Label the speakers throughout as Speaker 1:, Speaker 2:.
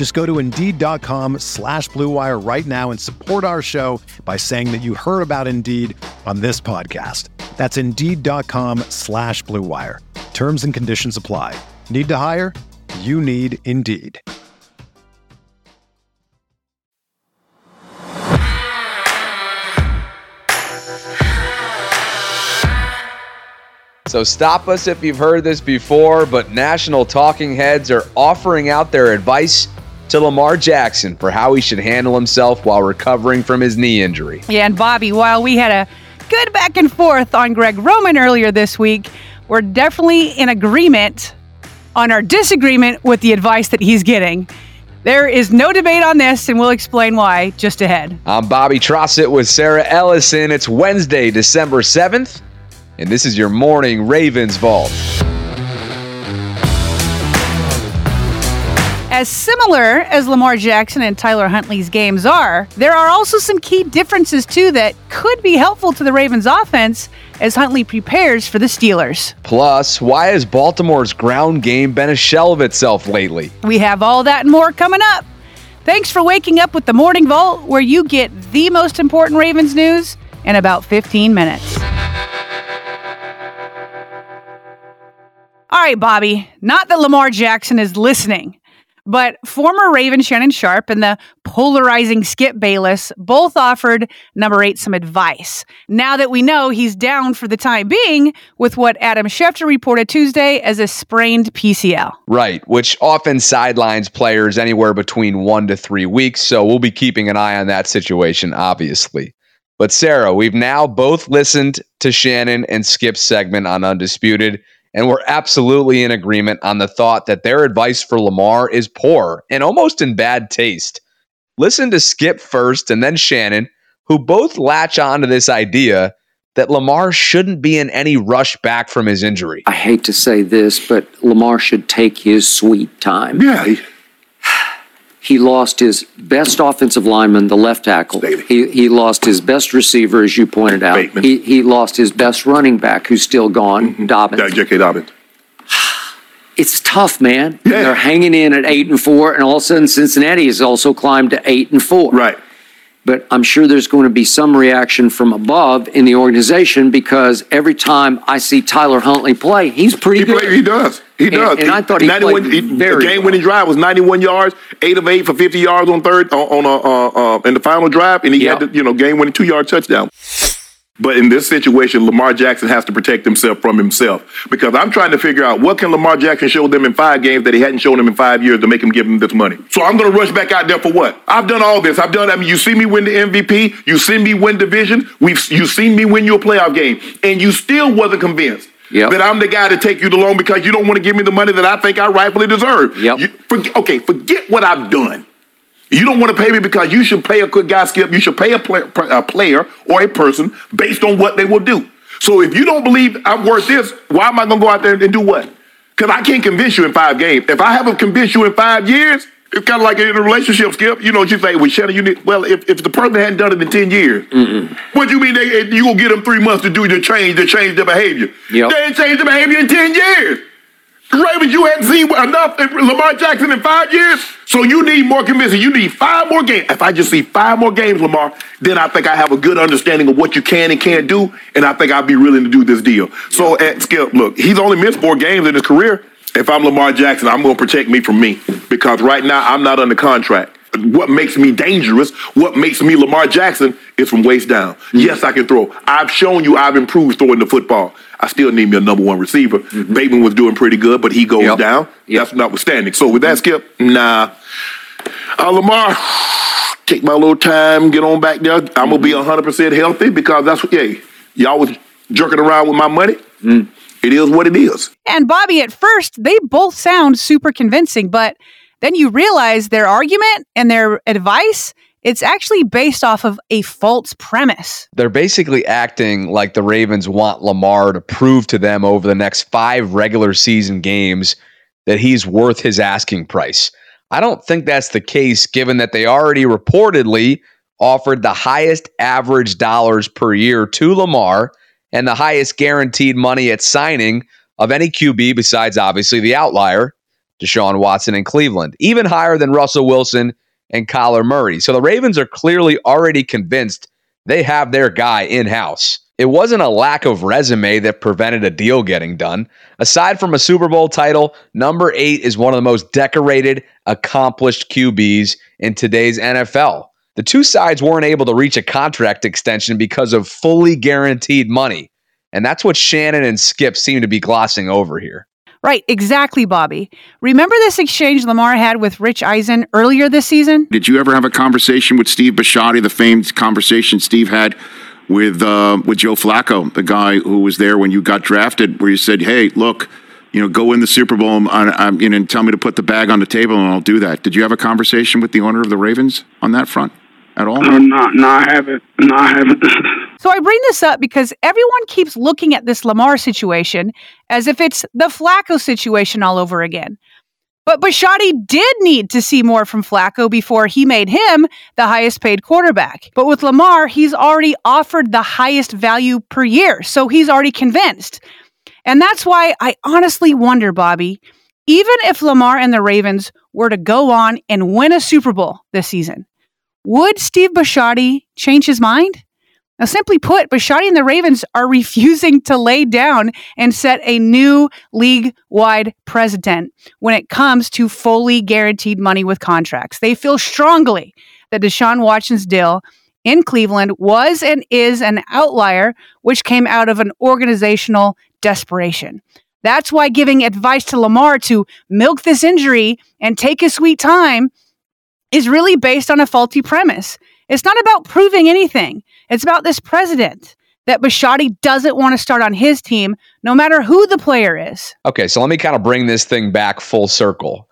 Speaker 1: Just go to Indeed.com slash BlueWire right now and support our show by saying that you heard about Indeed on this podcast. That's Indeed.com slash BlueWire. Terms and conditions apply. Need to hire? You need Indeed.
Speaker 2: So stop us if you've heard this before, but national talking heads are offering out their advice to Lamar Jackson for how he should handle himself while recovering from his knee injury.
Speaker 3: Yeah, and Bobby, while we had a good back and forth on Greg Roman earlier this week, we're definitely in agreement on our disagreement with the advice that he's getting. There is no debate on this, and we'll explain why just ahead.
Speaker 2: I'm Bobby Trossett with Sarah Ellison. It's Wednesday, December 7th and this is your morning Ravens Vault.
Speaker 3: As similar as Lamar Jackson and Tyler Huntley's games are, there are also some key differences too that could be helpful to the Ravens offense as Huntley prepares for the Steelers.
Speaker 2: Plus, why has Baltimore's ground game been a shell of itself lately?
Speaker 3: We have all that and more coming up. Thanks for waking up with the Morning Vault, where you get the most important Ravens news in about 15 minutes. All right, Bobby, not that Lamar Jackson is listening, but former Raven Shannon Sharpe and the polarizing Skip Bayless both offered number eight some advice. Now that we know he's down for the time being with what Adam Schefter reported Tuesday as a sprained PCL.
Speaker 2: Right, which often sidelines players anywhere between one to three weeks. So we'll be keeping an eye on that situation, obviously. But Sarah, we've now both listened to Shannon and Skip's segment on Undisputed and we're absolutely in agreement on the thought that their advice for Lamar is poor and almost in bad taste. Listen to Skip first and then Shannon, who both latch on to this idea that Lamar shouldn't be in any rush back from his injury.
Speaker 4: I hate to say this, but Lamar should take his sweet time.
Speaker 5: Yeah,
Speaker 4: he lost his best offensive lineman, the left tackle. He, he lost his best receiver, as you pointed out.
Speaker 5: Bateman.
Speaker 4: He, he lost his best running back, who's still gone,
Speaker 5: Mm-hmm.
Speaker 4: Dobbins.
Speaker 5: J.K. Dobbins.
Speaker 4: It's tough, man.
Speaker 5: Yeah.
Speaker 4: They're hanging in at eight and four, and all of a sudden Cincinnati has also climbed to eight and four.
Speaker 5: Right.
Speaker 4: But I'm sure there's going to be some reaction from above in the organization because every time I see Tyler Huntley play, he's pretty
Speaker 5: He
Speaker 4: good.
Speaker 5: played. He does. He
Speaker 4: And-
Speaker 5: does.
Speaker 4: and I thought he
Speaker 5: 91
Speaker 4: played
Speaker 5: he-
Speaker 4: very
Speaker 5: The game-winning
Speaker 4: well.
Speaker 5: drive was 91 yards, eight of eight for 50 yards on third on, on a uh, uh, in the final drive, and he
Speaker 4: Yeah.
Speaker 5: had the you know game-winning two-yard touchdown. But in this situation, Lamar Jackson has to protect himself from himself because I'm trying to figure out what can Lamar Jackson show them in five games that he hadn't shown them in five years to make him give him this money. So I'm going to rush back out there for what? I've done all this. I've done. I mean, you see me win the MVP. You see me win division. We've you seen me win your playoff game, and you still wasn't convinced.
Speaker 4: Yep.
Speaker 5: That I'm the guy to take you the loan because you don't want to give me the money that I think I rightfully deserve.
Speaker 4: Yep.
Speaker 5: You, forget, okay, forget what I've done. You don't want to pay me because you should pay a good guy, Skip. You should pay a, play, a player or a person based on what they will do. So if you don't believe I'm worth this, why am I going to go out there and do what? Because I can't convince you in five games. If I haven't convinced you in five years, it's kind of like in a relationship, Skip. You know, what you say, well, Shannon, you need, well, if, if the person hadn't done it in 10 years, what do you mean they, you going to give them three months to do the change, to change their behavior?
Speaker 4: Yep.
Speaker 5: They ain't changed their behavior in 10 years. Ravens, you hadn't seen enough Lamar Jackson in five years, so you need more convincing. You need five more games. If I just see five more games, Lamar, then I think I have a good understanding of what you can and can't do, and I think I'll be willing to do this deal. So, at Skip, look, he's only missed four games in his career. If I'm Lamar Jackson, I'm going to protect me from me because right now I'm not under contract. what makes me dangerous, what makes me Lamar Jackson is from waist down. Mm-hmm. Yes, I can throw. I've shown you I've improved throwing the football. I still need me a number one receiver. Mm-hmm. Bateman was doing pretty good, but he goes yep. down. Yep. That's notwithstanding. So with that, Skip, nah. Uh, Lamar, take my little time, get on back there. I'm gonna be 100 percent healthy because that's what. Hey, y'all was jerking around with my money. Mm. It is what it is.
Speaker 3: And Bobby, at first, they both sound super convincing, but then you realize their argument and their advice it's actually based off of a false premise.
Speaker 2: They're basically acting like the Ravens want Lamar to prove to them over the next five regular season games that he's worth his asking price. I don't think that's the case, given that they already reportedly offered the highest average dollars per year to Lamar and the highest guaranteed money at signing of any QB besides obviously the outlier, Deshaun Watson in Cleveland, even higher than Russell Wilson and Kyler Murray. So the Ravens are clearly already convinced they have their guy in house. It wasn't a lack of resume that prevented a deal getting done. Aside from a Super Bowl title, number eight is one of the most decorated, accomplished QBs in today's NFL. The two sides weren't able to reach a contract extension because of fully guaranteed money. And that's what Shannon and Skip seem to be glossing over here.
Speaker 3: Right, exactly, Bobby. Remember this exchange Lamar had with Rich Eisen earlier this season?
Speaker 6: Did you ever have a conversation with Steve Bisciotti, the famed conversation Steve had with uh, with Joe Flacco, the guy who was there when you got drafted, where you said, "Hey, look, you know, go win the Super Bowl and, and, and tell me to put the bag on the table, and I'll do that." Did you have a conversation with the owner of the Ravens on that front at all?
Speaker 7: Uh, no, no, I haven't. No, I haven't.
Speaker 3: so I bring this up because everyone keeps looking at this Lamar situation as if it's the Flacco situation all over again. But Bisciotti did need to see more from Flacco before he made him the highest paid quarterback. But with Lamar, he's already offered the highest value per year, so he's already convinced. And that's why I honestly wonder, Bobby, even if Lamar and the Ravens were to go on and win a Super Bowl this season, would Steve Bisciotti change his mind? Now, simply put, Bisciotti and the Ravens are refusing to lay down and set a new league wide precedent when it comes to fully guaranteed money with contracts. They feel strongly that Deshaun Watson's deal in Cleveland was and is an outlier, which came out of an organizational desperation. That's why giving advice to Lamar to milk this injury and take his sweet time is really based on a faulty premise. It's not about proving anything. It's about this president that Bisciotti doesn't want to start on his team, no matter who the player is.
Speaker 2: Okay, so let me kind of bring this thing back full circle.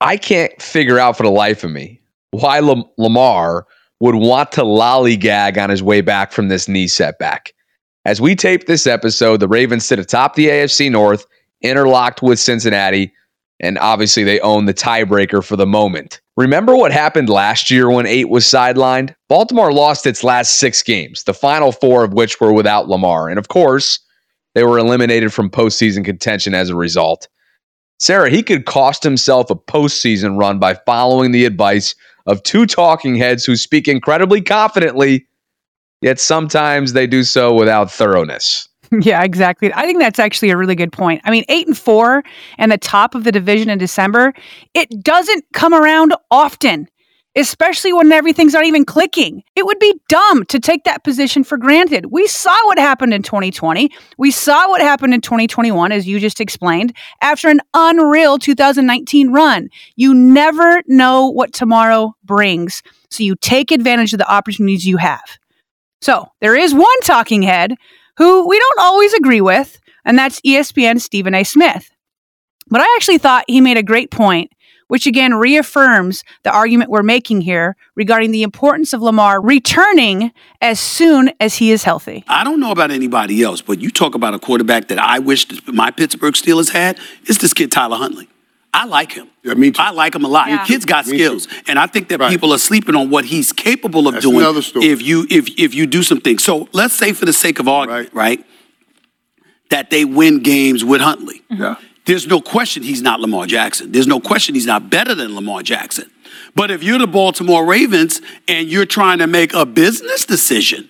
Speaker 2: I can't figure out for the life of me why Lamar would want to lollygag on his way back from this knee setback. As we tape this episode, the Ravens sit atop the AFC North, interlocked with Cincinnati, and obviously they own the tiebreaker for the moment. Remember what happened last year when eight was sidelined? Baltimore lost its last six games, the final four of which were without Lamar. And of course, they were eliminated from postseason contention as a result. Sarah, he could cost himself a postseason run by following the advice of two talking heads who speak incredibly confidently, yet sometimes they do so without thoroughness.
Speaker 3: Yeah, exactly. I think that's actually a really good point. I mean, eight and four and the top of the division in December, it doesn't come around often, especially when everything's not even clicking. It would be dumb to take that position for granted. We saw what happened in 2020. We saw what happened in 2021, as you just explained, after an unreal 2019 run. You never know what tomorrow brings. So you take advantage of the opportunities you have. So there is one talking head who we don't always agree with, and that's ESPN Stephen A. Smith. But I actually thought he made a great point, which again reaffirms the argument we're making here regarding the importance of Lamar returning as soon as he is healthy.
Speaker 8: I don't know about anybody else, but you talk about a quarterback that I wish my Pittsburgh Steelers had. It's this kid, Tyler Huntley. I like him.
Speaker 5: Yeah, me too.
Speaker 8: I like him a lot. Yeah. The kid's got me skills, too. and I think that right. people are sleeping on what he's capable of
Speaker 5: That's
Speaker 8: doing.
Speaker 5: If
Speaker 8: you if if you do some things. So let's say, for the sake of argument, right, right that they win games with Huntley. Mm-hmm.
Speaker 5: Yeah.
Speaker 8: There's no question he's not Lamar Jackson. There's no question he's not better than Lamar Jackson. But if you're the Baltimore Ravens and you're trying to make a business decision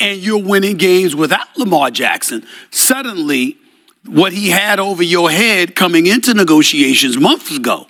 Speaker 8: and you're winning games without Lamar Jackson, suddenly what he had over your head coming into negotiations months ago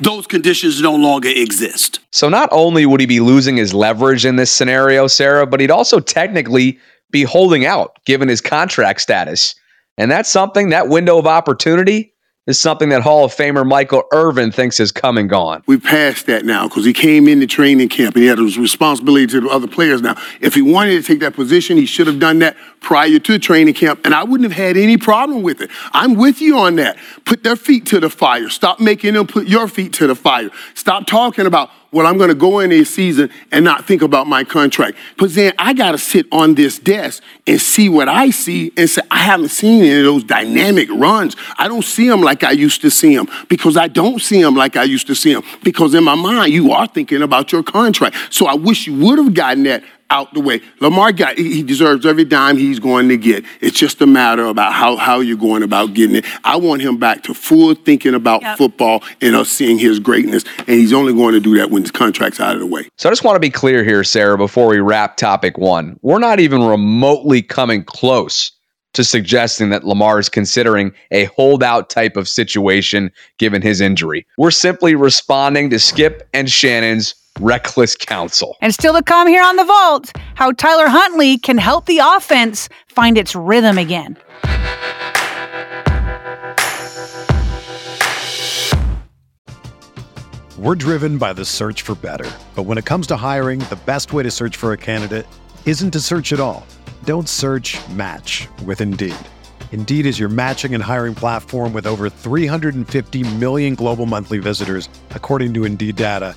Speaker 8: those conditions no longer exist.
Speaker 2: So not only would he be losing his leverage in this scenario, Sarah, but he'd also technically be holding out given his contract status. And that's something, that window of opportunity is something that Hall of Famer Michael Irvin thinks has come and gone.
Speaker 9: We passed that now because he came into training camp and he had a responsibility to the other players now. If he wanted to take that position, he should have done that prior to training camp, and I wouldn't have had any problem with it. I'm with you on that. Put their feet to the fire. Stop making them put your feet to the fire. Stop talking about well, I'm going to go in a season and not think about my contract. But then I got to sit on this desk and see what I see and say, I haven't seen any of those dynamic runs. I don't see them like I used to see them because I don't see them like I used to see them because in my mind, you are thinking about your contract. So I wish you would have gotten that out the way. Lamar got he deserves every dime he's going to get. It's just a matter about how, how you're going about getting it. I want him back to full thinking about yep. football and us seeing his greatness. And he's only going to do that when his contract's out of the way.
Speaker 2: So I just want to be clear here, Sarah, before we wrap topic one. We're not even remotely coming close to suggesting that Lamar is considering a holdout type of situation given his injury. We're simply responding to Skip and Shannon's reckless counsel.
Speaker 3: And still to come here on the vault, how Tyler Huntley can help the offense find its rhythm again.
Speaker 1: We're driven by the search for better. But when it comes to hiring, the best way to search for a candidate isn't to search at all. Don't search match with Indeed. Indeed is your matching and hiring platform with over 350 million global monthly visitors, according to Indeed data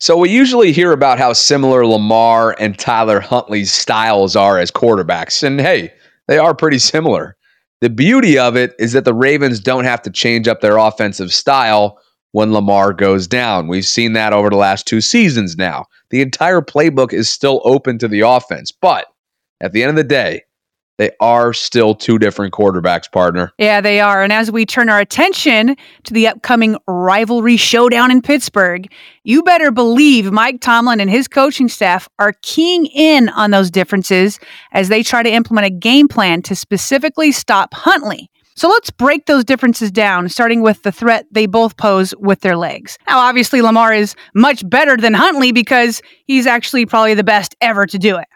Speaker 2: So we usually hear about how similar Lamar and Tyler Huntley's styles are as quarterbacks. And hey, they are pretty similar. The beauty of it is that the Ravens don't have to change up their offensive style when Lamar goes down. We've seen that over the last two seasons now. The entire playbook is still open to the offense. But at the end of the day, they are still two different quarterbacks, partner.
Speaker 3: Yeah, they are. And as we turn our attention to the upcoming rivalry showdown in Pittsburgh, you better believe Mike Tomlin and his coaching staff are keying in on those differences as they try to implement a game plan to specifically stop Huntley. So let's break those differences down, starting with the threat they both pose with their legs. Now, obviously, Lamar is much better than Huntley because he's actually probably the best ever to do it.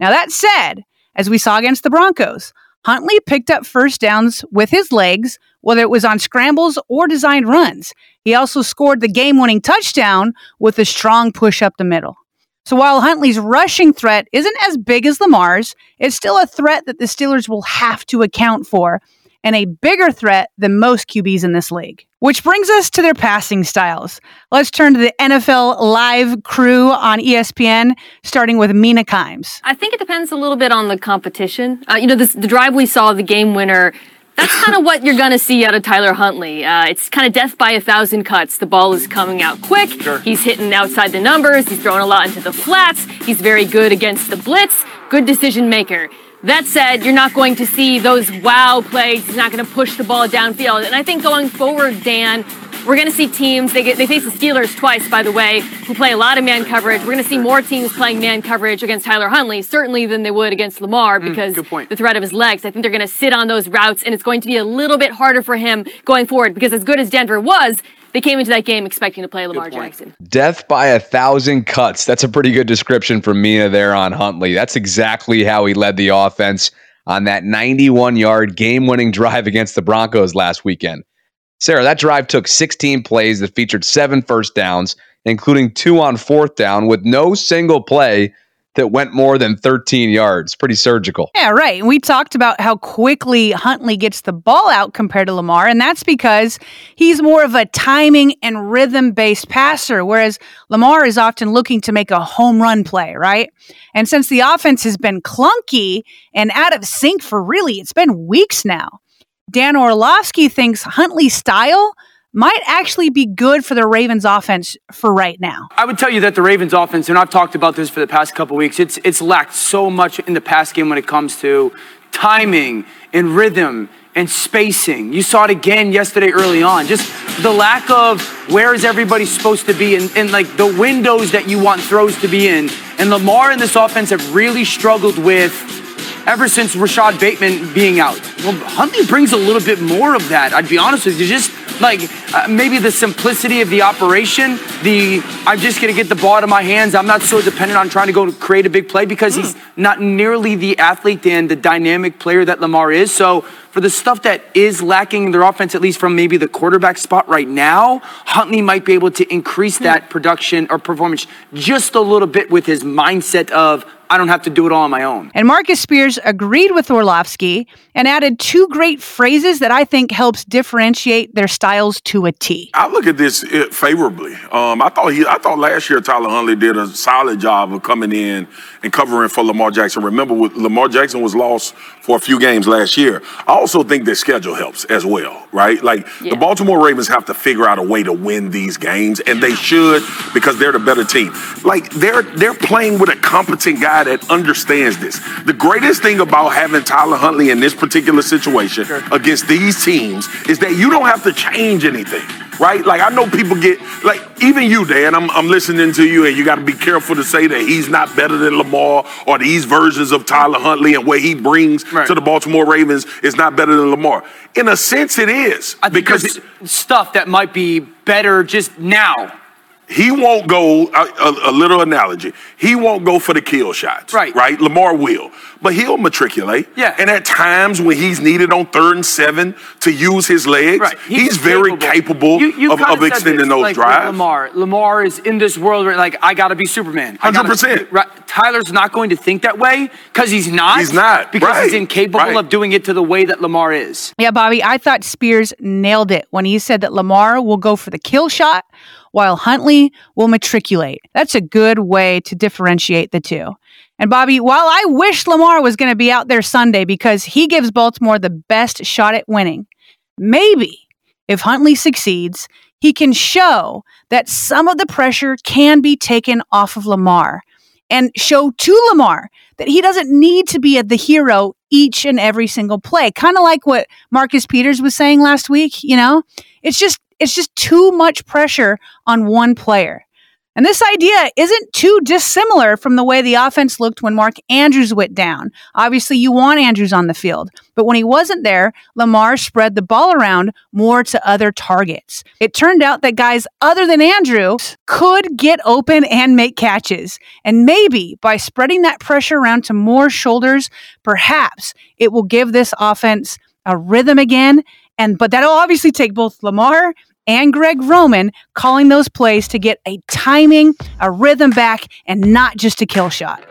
Speaker 3: Now, that said, as we saw against the Broncos. Huntley picked up first downs with his legs, whether it was on scrambles or designed runs. He also scored the game winning touchdown with a strong push up the middle. So while Huntley's rushing threat isn't as big as Lamar's, it's still a threat that the Steelers will have to account for and a bigger threat than most QBs in this league. Which brings us to their passing styles. Let's turn to the NFL live crew on ESPN, starting with Mina Kimes.
Speaker 10: I think it depends a little bit on the competition. Uh, you know, this, the drive we saw, the game winner, that's kind of what you're going to see out of Tyler Huntley. Uh, it's kind of death by a thousand cuts. The ball is coming out quick. Sure. He's hitting outside the numbers. He's throwing a lot into the flats. He's very good against the blitz. Good decision maker. That said, you're not going to see those wow plays. He's not going to push the ball downfield. And I think going forward, Dan, We're going to see teams, they, get, they face the Steelers twice, by the way, who play a lot of man coverage. We're going to see more teams playing man coverage against Tyler Huntley, certainly than they would against Lamar
Speaker 11: Mm,
Speaker 10: because
Speaker 11: point.
Speaker 10: the threat of his legs. I think they're going to sit on those routes, and it's going to be a little bit harder for him going forward because as good as Denver was, they came into that game expecting to play Lamar Jackson.
Speaker 2: Death by a thousand cuts. That's a pretty good description from Mina there on Huntley. That's exactly how he led the offense on that 91 yard game winning drive against the Broncos last weekend. Sarah, that drive took 16 plays that featured seven first downs, including two on fourth down, with no single play that went more than 13 yards. Pretty surgical.
Speaker 3: Yeah, right. We talked about how quickly Huntley gets the ball out compared to Lamar, and that's because he's more of a timing and rhythm based passer, whereas Lamar is often looking to make a home run play, right? And since the offense has been clunky and out of sync for really, it's been weeks now, Dan Orlovsky thinks Huntley's style might actually be good for the Ravens offense for right now.
Speaker 11: I would tell you that the Ravens offense, and I've talked about this for the past couple weeks, it's it's lacked so much in the pass game when it comes to timing and rhythm and spacing. You saw it again yesterday early on. Just the lack of where is everybody supposed to be and, and like the windows that you want throws to be in. And Lamar and this offense have really struggled with ever since Rashod Bateman being out. Well, Huntley brings a little bit more of that. I'd be honest with you. Just like uh, maybe the simplicity of the operation, the I'm just going to get the ball out of my hands. I'm not so dependent on trying to go to create a big play because he's not nearly the athlete and the dynamic player that Lamar is. So for the stuff that is lacking in their offense, at least from maybe the quarterback spot right now, Huntley might be able to increase that production or performance just a little bit with his mindset of I don't have to do it all on my own.
Speaker 3: And Marcus Spears agreed with Orlovsky and added two great phrases that I think helps differentiate their styles to a T.
Speaker 12: I look at this favorably. Um, I thought he, I thought last year Tyler Huntley did a solid job of coming in and covering for Lamar Jackson. Remember, with Lamar Jackson was lost for a few games last year. I also think their schedule helps as well, right? Like the Baltimore Ravens have to figure out a way to win these games, and they should because they're the better team. Like they're they're playing with a competent guy that understands this. The greatest thing about having Tyler Huntley in this particular situation against these teams is that you don't have to change anything right? Like I know people get like even you, Dan. I'm I'm listening to you, and you got to be careful to say that he's not better than Lamar or these versions of Tyler Huntley and what he brings to the Baltimore Ravens is not better than Lamar. In a sense, it is
Speaker 11: I think
Speaker 12: because
Speaker 11: there's stuff that might be better just now.
Speaker 12: He won't go a, a, a little analogy. He won't go for the kill shots, right? Right. Lamar will, but he'll matriculate. Yeah. And at times when he's needed on third and seven to use his legs,
Speaker 11: Right.
Speaker 12: he's, very capable
Speaker 11: You- you
Speaker 12: of,
Speaker 11: kinda
Speaker 12: extending
Speaker 11: this,
Speaker 12: those
Speaker 11: like,
Speaker 12: drives.
Speaker 11: Lamar, Lamar is in this world where like I got to be Superman. I gotta-
Speaker 12: 100%.
Speaker 11: Right. Tyler's not going to think that way because he's not.
Speaker 12: He's not,
Speaker 11: because he's incapable
Speaker 12: right.
Speaker 11: of doing it to the way that Lamar is.
Speaker 3: Yeah, Bobby, I thought Spears nailed it when he said that Lamar will go for the kill shot while Huntley will matriculate. That's a good way to differentiate the two. And Bobby, while I wish Lamar was going to be out there Sunday because he gives Baltimore the best shot at winning, maybe if Huntley succeeds, he can show that some of the pressure can be taken off of Lamar and show to Lamar that he doesn't need to be the hero each and every single play. Kind of like what Marcus Peters was saying last week, you know? It's just it's just too much pressure on one player. And this idea isn't too dissimilar from the way the offense looked when Mark Andrews went down. Obviously, you want Andrews on the field, but when he wasn't there, Lamar spread the ball around more to other targets. It turned out that guys other than Andrews could get open and make catches. And maybe by spreading that pressure around to more shoulders, perhaps it will give this offense a rhythm again. And but that'll obviously take both Lamar and Greg Roman calling those plays to get a timing, a rhythm back, and not just a kill shot.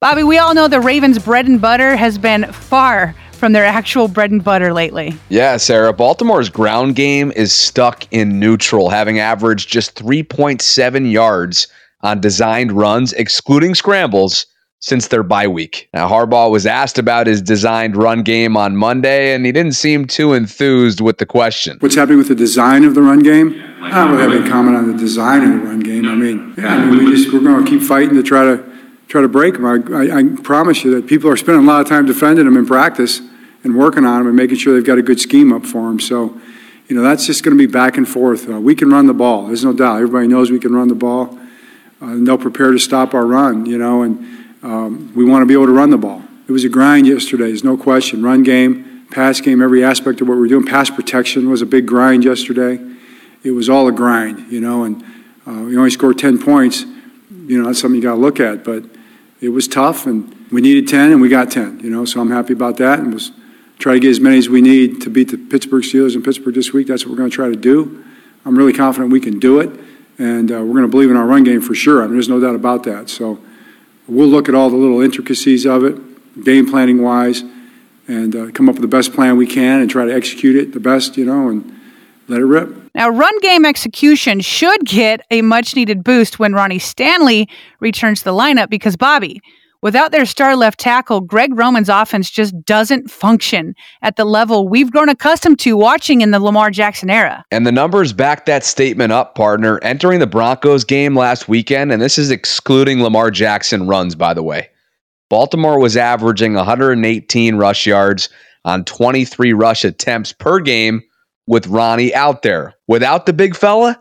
Speaker 3: Bobby, we all know the Ravens' bread and butter has been far from their actual bread and butter lately.
Speaker 2: Yeah, Sarah. Baltimore's ground game is stuck in neutral, having averaged just 3.7 yards on designed runs, excluding scrambles, since their bye week. Now, Harbaugh was asked about his designed run game on Monday, and he didn't seem too enthused with the question.
Speaker 13: What's happening with the design of the run game? I don't really have any comment on the design of the run game. I mean, yeah, I mean, we just we're going to keep fighting to try to try to break them. I, I, I promise you that people are spending a lot of time defending them in practice, and working on them and making sure they've got a good scheme up for them. So, you know, that's just going to be back and forth. Uh, we can run the ball. There's no doubt. Everybody knows we can run the ball. Uh, they'll prepare to stop our run, you know, and um, we want to be able to run the ball. It was a grind yesterday, there's no question. Run game, pass game, every aspect of what we're doing. Pass protection was a big grind yesterday. It was all a grind, you know, and uh, we only scored 10 points. You know, that's something you got to look at. But it was tough, and we needed 10, and we got 10, you know, so I'm happy about that. And was try to get as many as we need to beat the Pittsburgh Steelers in Pittsburgh this week. That's what we're going to try to do. I'm really confident we can do it and uh, we're going to believe in our run game for sure. I mean, there's no doubt about that. So we'll look at all the little intricacies of it, game planning wise, and uh, come up with the best plan we can and try to execute it the best, you know, and let it rip.
Speaker 3: Now, run game execution should get a much needed boost when Ronnie Stanley returns to the lineup because Bobby, Without their star left tackle, Greg Roman's offense just doesn't function at the level we've grown accustomed to watching in the Lamar Jackson era.
Speaker 2: And the numbers back that statement up, partner. Entering the Broncos game last weekend, and this is excluding Lamar Jackson runs, by the way. Baltimore was averaging 118 rush yards on 23 rush attempts per game with Ronnie out there. Without the big fella,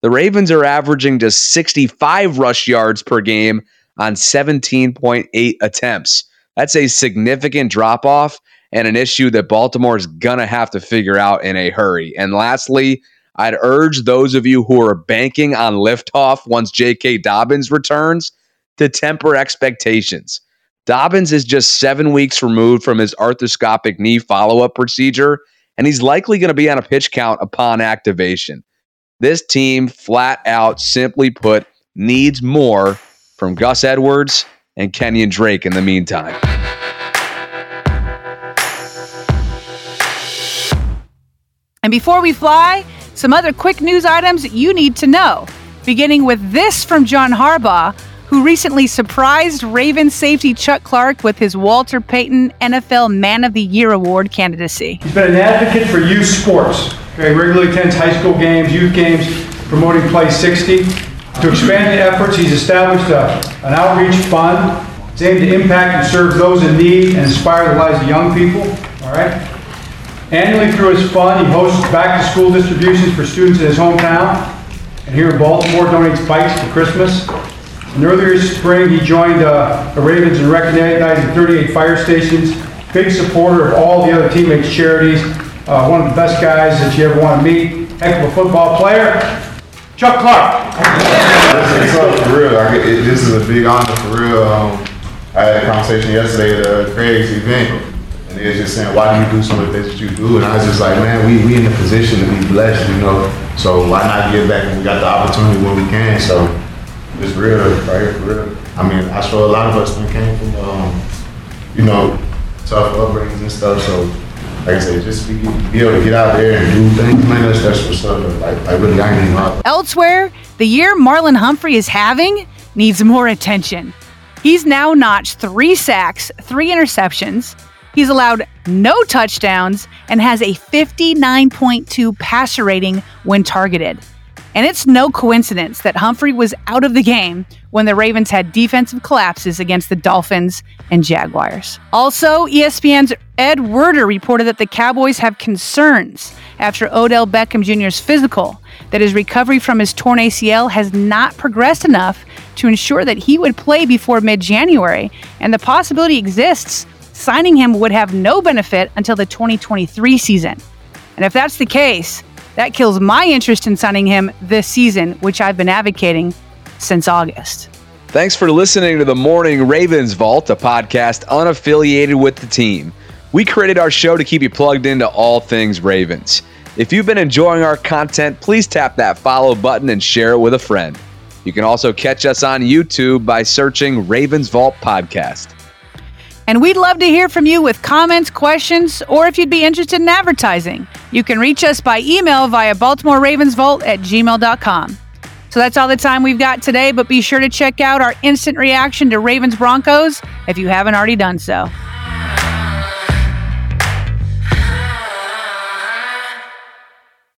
Speaker 2: the Ravens are averaging just 65 rush yards per game on 17.8 attempts. That's a significant drop off and an issue that Baltimore is going to have to figure out in a hurry. And lastly, I'd urge those of you who are banking on liftoff once J.K. Dobbins returns to temper expectations. Dobbins is just seven weeks removed from his arthroscopic knee follow up procedure, and he's likely going to be on a pitch count upon activation. This team, flat out, simply put, needs more from Gus Edwards and Kenyon Drake in the meantime.
Speaker 3: And before we fly, some other quick news items you need to know. Beginning with this from John Harbaugh, who recently surprised Ravens safety Chuck Clark with his Walter Payton NFL Man of the Year award candidacy.
Speaker 13: He's been an advocate for youth sports. Okay, regularly attends high school games, youth games, promoting Play 60. To expand the efforts, he's established a, an outreach fund. It's aimed to impact and serve those in need and inspire the lives of young people. All right. Annually through his fund, he hosts back-to-school distributions for students in his hometown. And here in Baltimore, donates bikes for Christmas. And earlier spring, he joined uh, the Ravens in recognizing 38 fire stations. Big supporter of all the other teammates' charities. Uh, one of the best guys that you ever want to meet. Heck of a football player. Chuck Clark.
Speaker 14: This is for real. It, this is a big honor for real. Um, I had a conversation yesterday at uh, Craig's event, and they was just saying, "Why do you do some of the things that you do?" And I was just like, "Man, we we in a position to be blessed, you know. So why not give back when we got the opportunity when we can?" So it's real, right for real. I mean, I sure a lot of us came from, um, you know, tough upbringings and stuff. So like I said, just be, be able to get out there and do things, man, that's, that's what's up. Like, I really, I ain't even
Speaker 3: Elsewhere, the year Marlon Humphrey is having needs more attention. He's now notched three sacks, three interceptions. He's allowed no touchdowns and has a 59.2 passer rating when targeted. And it's no coincidence that Humphrey was out of the game when the Ravens had defensive collapses against the Dolphins and Jaguars. Also, ESPN's Ed Werder reported that the Cowboys have concerns after Odell Beckham Jr.'s physical that his recovery from his torn ACL has not progressed enough to ensure that he would play before mid January, and the possibility exists signing him would have no benefit until the 2023 season. And if that's the case, that kills my interest in signing him this season, which I've been advocating since August.
Speaker 2: Thanks for listening to the Morning Ravens Vault, a podcast unaffiliated with the team. We created our show to keep you plugged into all things Ravens. If you've been enjoying our content, please tap that follow button and share it with a friend. You can also catch us on YouTube by searching Ravens Vault Podcast.
Speaker 3: And we'd love to hear from you with comments, questions, or if you'd be interested in advertising. You can reach us by email via Baltimore Ravens Vault at gmail.com. So that's all the time we've got today, but be sure to check out our instant reaction to Ravens Broncos if you haven't already done so.